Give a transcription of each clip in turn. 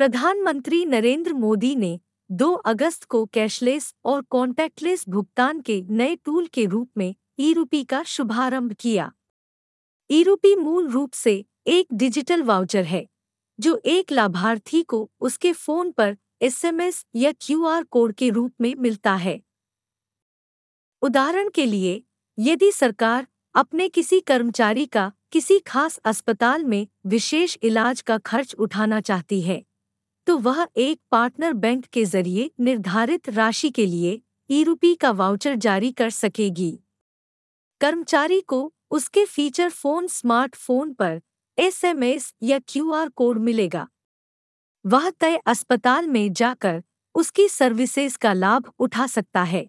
प्रधानमंत्री नरेंद्र मोदी ने 2 अगस्त को कैशलेस और कॉन्टैक्टलेस भुगतान के नए टूल के रूप में ई रूपी का शुभारंभ किया। ई रूपी मूल रूप से एक डिजिटल वाउचर है, जो एक लाभार्थी को उसके फ़ोन पर एसएमएस या क्यूआर कोड के रूप में मिलता है। उदाहरण के लिए, यदि सरकार अपने किसी कर्मचारी का किसी खास अस्पताल में विशेष इलाज का खर्च उठाना चाहती है तो वह एक पार्टनर बैंक के ज़रिए निर्धारित राशि के लिए ई रूपी का वाउचर जारी कर सकेगी। कर्मचारी को उसके फीचर फ़ोन, स्मार्टफ़ोन पर एसएमएस या क्यूआर कोड मिलेगा। वह तय अस्पताल में जाकर उसकी सर्विसेज़ का लाभ उठा सकता है।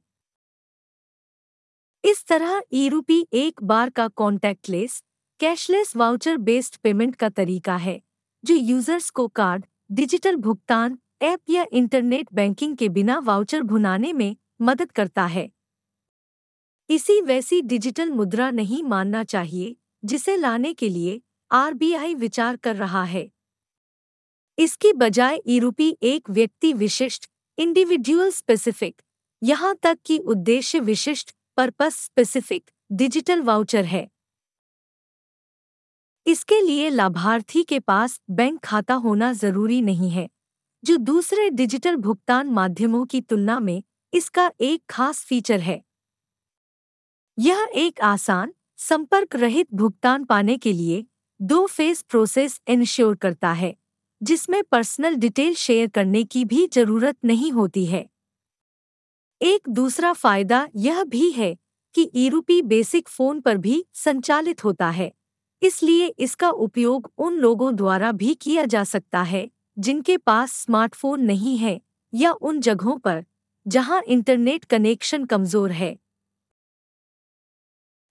इस तरह ई रूपी एक बार का contactless, cashless voucher based payment का तरीका है, जो यूज़र्स को कार्ड डिजिटल भुगतान ऐप या इंटरनेट बैंकिंग के बिना वाउचर भुनाने में मदद करता है। इसी वैसी डिजिटल मुद्रा नहीं मानना चाहिए, जिसे लाने के लिए आरबीआई विचार कर रहा है। इसकी बजाय ईरूपी एक व्यक्ति विशिष्ट, इंडिविजुअल स्पेसिफिक, यहाँ तक कि उद्देश्य विशिष्ट, पर्पस स्पेसिफिक, डिजिटल वाउचर है। इसके लिए लाभार्थी के पास बैंक खाता होना ज़रूरी नहीं है। जो दूसरे डिजिटल भुगतान माध्यमों की तुलना में इसका एक खास फीचर है। यह एक आसान, संपर्क रहित भुगतान पाने के लिए दो फ़ेज़ प्रोसेस इंश्योर करता है, जिसमें पर्सनल डिटेल शेयर करने की भी ज़रूरत नहीं होती है। एक दूसरा फ़ायदा यह भी है कि ईरूपी बेसिक फ़ोन पर भी संचालित होता है। इसलिए इसका उपयोग उन लोगों द्वारा भी किया जा सकता है, जिनके पास स्मार्टफ़ोन नहीं है, या उन जगहों पर, जहाँ इंटरनेट कनेक्शन कमज़ोर है।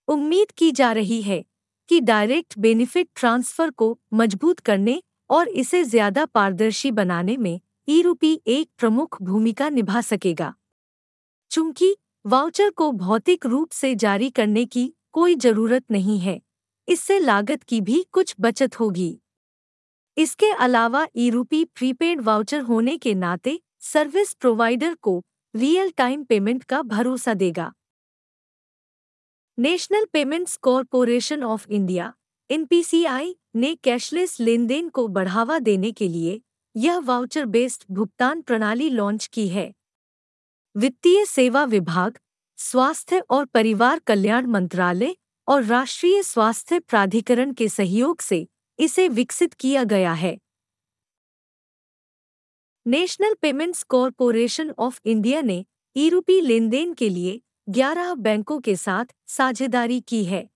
उम्मीद की जा रही है कि डायरेक्ट बेनिफिट ट्रांसफ़र को मज़बूत करने और इसे ज़्यादा पारदर्शी बनाने में ई रूपी एक प्रमुख भूमिका निभा सकेगा। चूँकि वाउचर को भौतिक रूप से जारी करने की कोई ज़रूरत नहीं है इससे लागत की भी कुछ बचत होगी। इसके अलावा ई रूपी प्रीपेड वाउचर होने के नाते सर्विस प्रोवाइडर को रियल टाइम पेमेंट का भरोसा देगा। National Payments Corporation of India NPCI ने कैशलेस लेनदेन को बढ़ावा देने के लिए यह वाउचर बेस्ड भुगतान प्रणाली लॉन्च की है। वित्तीय सेवा विभाग, स्वास्थ्य और परिवार कल्याण मंत्रालय और राष्ट्रीय स्वास्थ्य प्राधिकरण के सहयोग से इसे विकसित किया गया है। National Payments Corporation of India ने ईरूपी लेनदेन के लिए 11 बैंकों के साथ साझेदारी की है।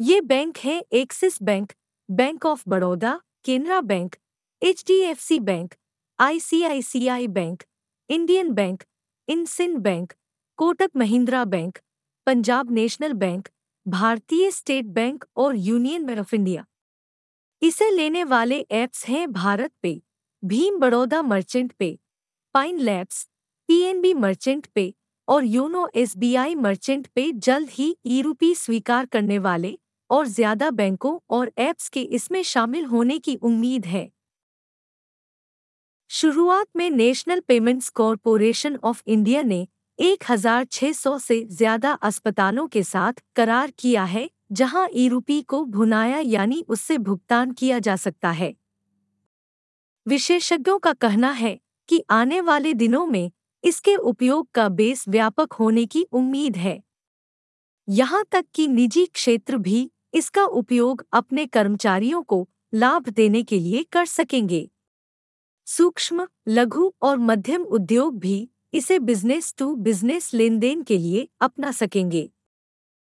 ये बैंक हैं Axis Bank Bank of Baroda, Canara Bank, HDFC Bank, ICICI Bank, Indian Bank, इनसिन Bank, Kotak Mahindra Bank, Punjab National Bank Bharatiya State Bank और यूनियन बैंक ऑफ़ इंडिया। इसे लेने वाले ऐप्स हैं भारत पे, Bhim Baroda Merchant Pay, Pine Labs, PNB Merchant Pay और YONO SBI merchant पे जल्द ही ई रूपी स्वीकार करने वाले और ज़्यादा बैंकों और ऐप्स के इसमें शामिल होने की उम्मीद है। शुरुआत में National Payments Corporation of India ने 1,600 से ज़्यादा अस्पतालों के साथ करार किया है जहाँ ई रूपी को भुनाया यानी उससे भुगतान किया जा सकता है। विशेषज्ञों का कहना है कि आने वाले दिनों में इसके उपयोग का बेस व्यापक होने की उम्मीद है। यहाँ तक कि निजी क्षेत्र भी इसका उपयोग अपने कर्मचारियों को लाभ देने के लिए कर सकेंगे। सूक्ष्म लघु और मध्यम उद्योग भी इसे बिज़नेस टू बिज़नेस लेनदेन के लिए अपना सकेंगे।